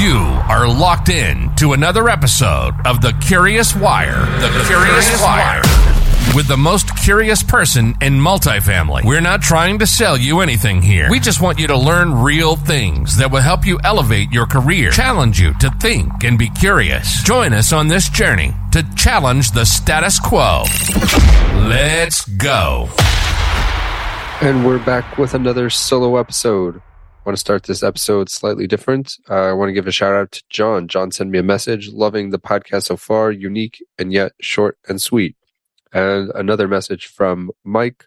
You are locked in to another episode of The Curious Wire. The, Curious, Wire. With the most curious person in multifamily. We're not trying to sell you anything here. We just want you to learn real things that will help you elevate your career, challenge you to think and be curious. Join us on this journey to challenge the status quo. Let's go. And we're back with another solo episode. I want to start this episode slightly different. Uh, I want to give a shout out to John. John sent me a message, loving the podcast so far, unique and yet short and sweet. And another message from Mike.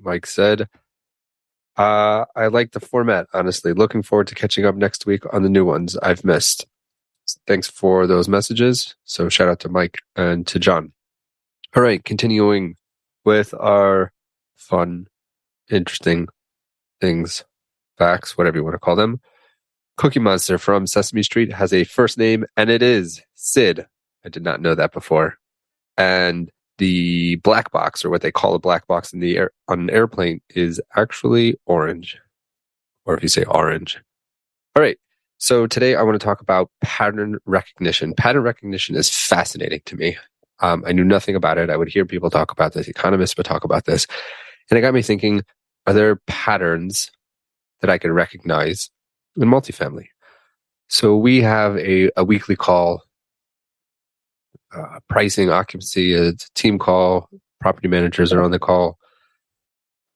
Mike said, uh, I like the format, honestly. Looking forward to catching up next week on the new ones I've missed. Thanks for those messages. So shout out to Mike and to John. All right, continuing with our fun, interesting things, facts, whatever you want to call them. Cookie Monster from Sesame Street has a first name, and it is Sid. I did not know that before. And the black box, or what they call a black box in the air, on an airplane, is actually orange, or if you say orange. All right. So today I want to talk about pattern recognition. Pattern recognition is fascinating to me. Um, I knew nothing about it. I would hear people talk about this. Economists would talk about this. And it got me thinking, are there patterns that I can recognize in multifamily? So we have a, a weekly call, uh, pricing, occupancy, a team call, property managers are on the call.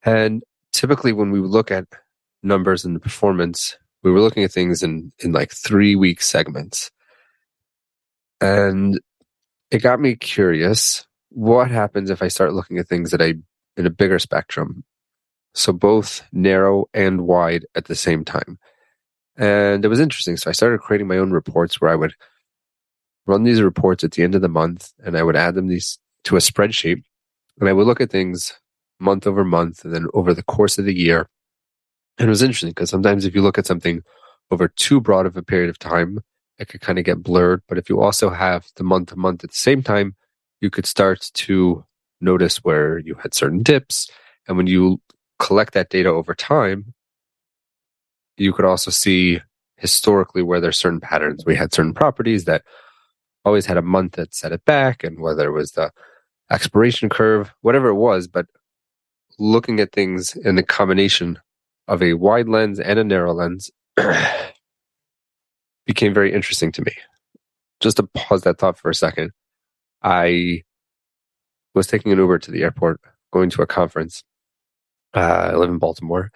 And typically when we look at numbers and the performance, we were looking at things in, in like three week segments. And it got me curious. What happens if I start looking at things that I in a bigger spectrum? So both narrow and wide at the same time. And it was interesting. So I started creating my own reports where I would run these reports at the end of the month and I would add them these to a spreadsheet and I would look at things month over month and then over the course of the year. And it was interesting because sometimes if you look at something over too broad of a period of time, it could kind of get blurred. But if you also have the month to month at the same time, you could start to notice where you had certain dips. And when you collect that data over time, you could also see historically where there's certain patterns. We had certain properties that always had a month that set it back, and whether it was the expiration curve, whatever it was, but looking at things in the combination of a wide lens and a narrow lens became very interesting to me. Just to pause that thought for a second, I was taking an Uber to the airport, going to a conference. Uh, I live in Baltimore,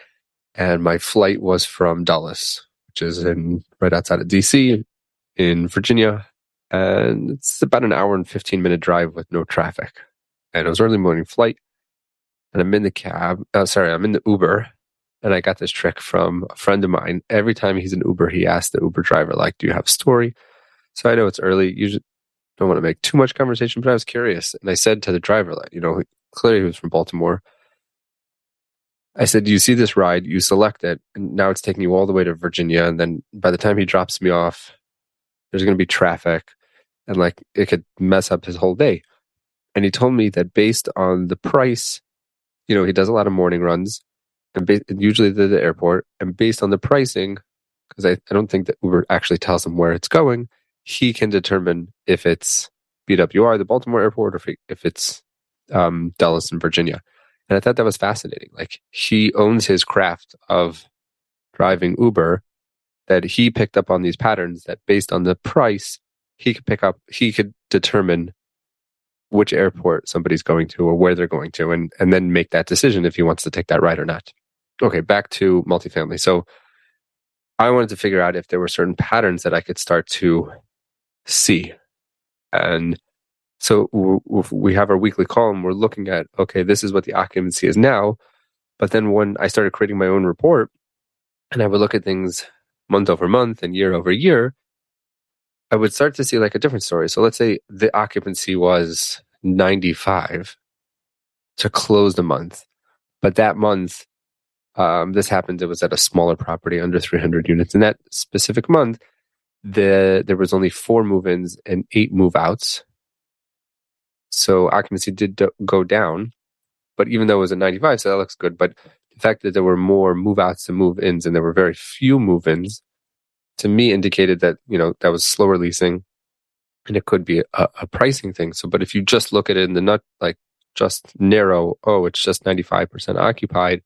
and my flight was from Dulles, which is in right outside of DC in Virginia. And it's about an hour and 15 minute drive with no traffic. And it was early morning flight. And I'm in the cab. Oh, sorry, I'm in the Uber and I got this trick from a friend of mine. Every time he's in Uber, he asks the Uber driver, like, do you have a story? So I know it's early. Usually don't want to make too much conversation, but I was curious. And I said to the driver, like, you know, clearly he was from Baltimore. I said, you see this ride? You select it. And now it's taking you all the way to Virginia. And then by the time he drops me off, there's going to be traffic and like it could mess up his whole day. And he told me that based on the price, you know, he does a lot of morning runs and ba- usually to the airport. And based on the pricing, because I, I don't think that Uber actually tells him where it's going, he can determine if it's BWI, the Baltimore airport, or if, if it's um, Dulles in Virginia. And I thought that was fascinating. Like he owns his craft of driving Uber, that he picked up on these patterns that based on the price, he could pick up, he could determine which airport somebody's going to or where they're going to and, and then make that decision if he wants to take that ride or not. Okay, back to multifamily. So I wanted to figure out if there were certain patterns that I could start to see. And so we have our weekly call and we're looking at, okay, this is what the occupancy is now. But then when I started creating my own report and I would look at things month over month and year over year, I would start to see like a different story. So let's say the occupancy was 95 to close the month, but that month, um, this happened. It was at a smaller property under 300 units. In that specific month, the there was only four move-ins and eight move-outs. So occupancy did go down, but even though it was at 95, so that looks good. But the fact that there were more move-outs than move-ins, and there were very few move-ins, to me indicated that you know that was slower leasing and it could be a, a pricing thing so but if you just look at it in the nut like just narrow oh it's just 95% occupied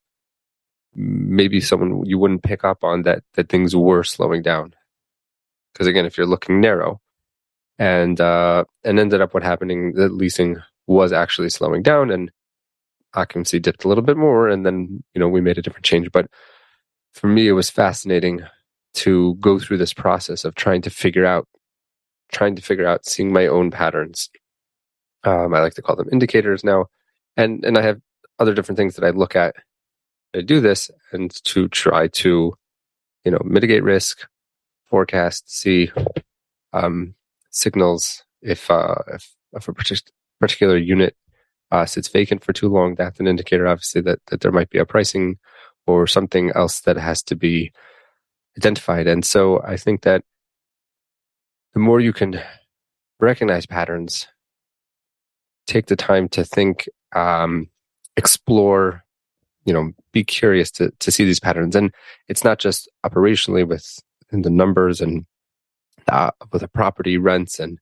maybe someone you wouldn't pick up on that that things were slowing down because again if you're looking narrow and uh and ended up what happening the leasing was actually slowing down and occupancy dipped a little bit more and then you know we made a different change. But for me it was fascinating to go through this process of trying to figure out trying to figure out seeing my own patterns. Um, i like to call them indicators now. And and i have other different things that i look at to do this and to try to you know mitigate risk forecast see um, signals if uh, if, if a particular unit uh, sits vacant for too long, that's an indicator, obviously, that, that there might be a pricing or something else that has to be identified. And so I think that the more you can recognize patterns, take the time to think, um, explore, you know, be curious to, to see these patterns. And it's not just operationally with the numbers and uh, with a property rents and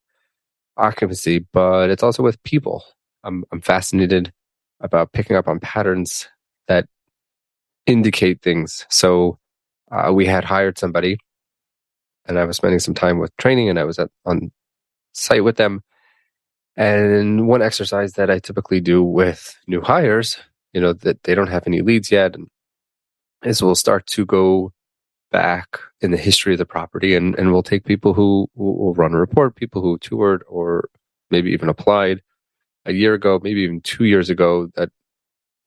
occupancy, but it's also with people. I'm, I'm fascinated about picking up on patterns that indicate things. So uh, we had hired somebody, and I was spending some time with training, and I was at, on site with them. And one exercise that I typically do with new hires, you know, that they don't have any leads yet, is we'll start to go back in the history of the property and, and we'll take people who will run a report, people who toured or maybe even applied a year ago, maybe even two years ago that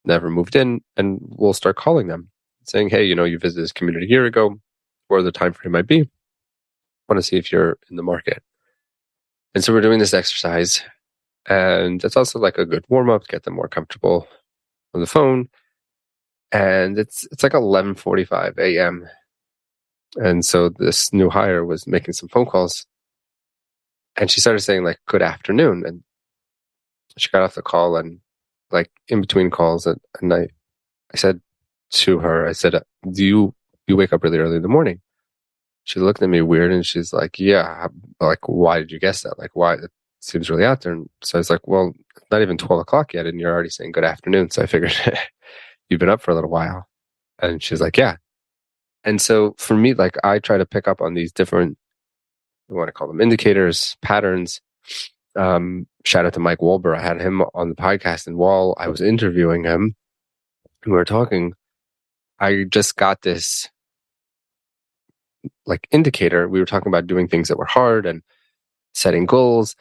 never moved in, and we'll start calling them, saying, "Hey, you know, you visited this community a year ago, or the time frame might be. Want to see if you're in the market." And so we're doing this exercise, and it's also like a good warm up, to get them more comfortable on the phone. And it's it's like 11:45 a.m. And so this new hire was making some phone calls, and she started saying like "Good afternoon," and she got off the call and like in between calls at, at night, I said to her, I said, "Do you you wake up really early in the morning?" She looked at me weird and she's like, "Yeah." Like, why did you guess that? Like, why? It seems really out there. And so I was like, "Well, not even twelve o'clock yet, and you're already saying good afternoon." So I figured you've been up for a little while. And she's like, "Yeah." And so for me, like, I try to pick up on these different, we want to call them indicators, patterns, um, shout out to Mike Walber. I had him on the podcast, and while I was interviewing him, we were talking. I just got this like indicator. We were talking about doing things that were hard and setting goals,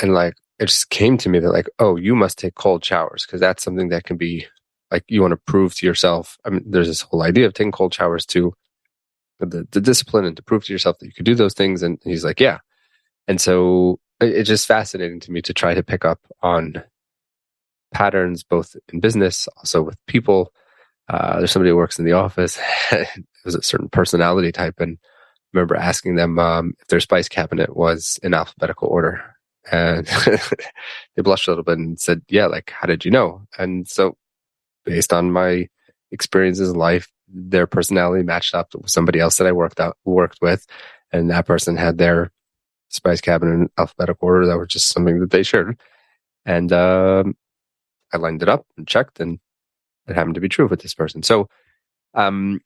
and like it just came to me that like, oh, you must take cold showers because that's something that can be like you want to prove to yourself. I mean, there's this whole idea of taking cold showers to the, the discipline and to prove to yourself that you could do those things. And he's like, yeah. And so it's just fascinating to me to try to pick up on patterns both in business, also with people. Uh, there's somebody who works in the office. it was a certain personality type, and I remember asking them um, if their spice cabinet was in alphabetical order, and they blushed a little bit and said, "Yeah, like how did you know?" And so, based on my experiences in life, their personality matched up with somebody else that I worked out worked with, and that person had their spice cabinet in alphabetical order. That was just something that they shared. And um, I lined it up and checked, and it happened to be true with this person. So, um,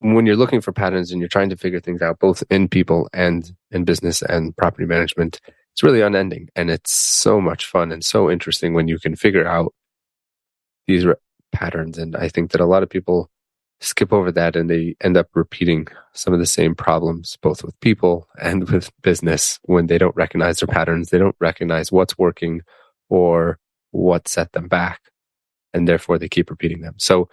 when you're looking for patterns and you're trying to figure things out, both in people and in business and property management, it's really unending. And it's so much fun and so interesting when you can figure out these re- patterns. And I think that a lot of people skip over that and they end up repeating some of the same problems, both with people and with business when they don't recognize their patterns. They don't recognize what's working or what set them back. And therefore they keep repeating them. So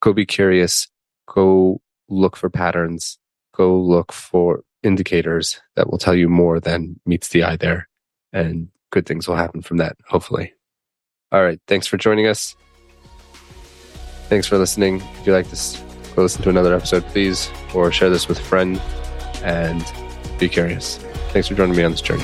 go be curious, go look for patterns, go look for indicators that will tell you more than meets the eye there. And good things will happen from that, hopefully. All right. Thanks for joining us. Thanks for listening. If you like this, go listen to another episode, please, or share this with a friend and be curious. Thanks for joining me on this journey.